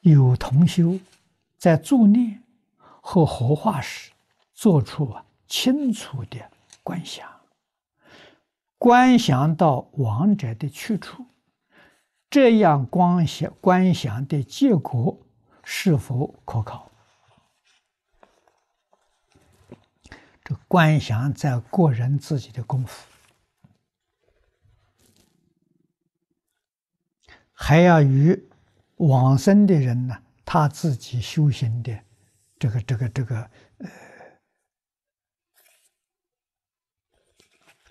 有同修在助念和活化时，做出清楚的观想，观想到亡者的去处，这样观想观想的结果是否可靠？这观想在个人自己的功夫，还要与往生的人呢，他自己修行的这个这个这个呃。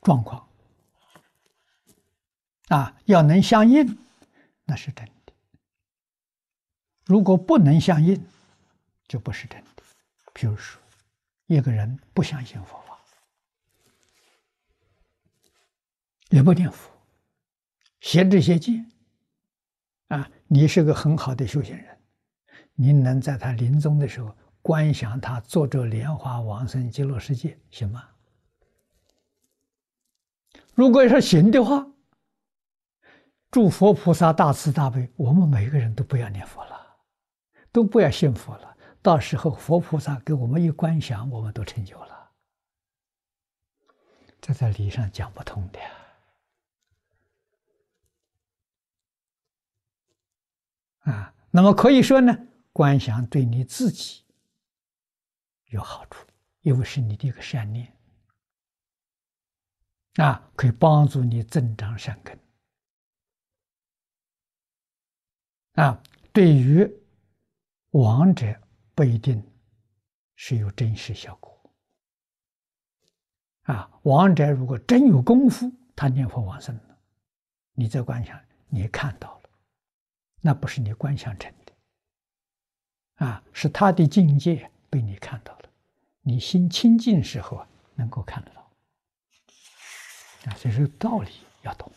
状况啊，要能相应，那是真的；如果不能相应，就不是真的。比如说，一个人不相信佛法，也不念佛，邪知邪见啊，你是个很好的修行人，你能在他临终的时候观想他坐着莲花往生极乐世界，行吗？如果是行的话，诸佛菩萨大慈大悲，我们每个人都不要念佛了，都不要信佛了。到时候佛菩萨给我们一观想，我们都成就了。这在理上讲不通的啊。那么可以说呢，观想对你自己有好处，因为是你的一个善念。啊，可以帮助你增长善根。啊，对于亡者不一定是有真实效果。啊，亡者如果真有功夫，他念佛往生了，你在观想，你看到了，那不是你观想成的，啊，是他的境界被你看到了，你心清净时候啊，能够看得到。啊，所以说道理要懂。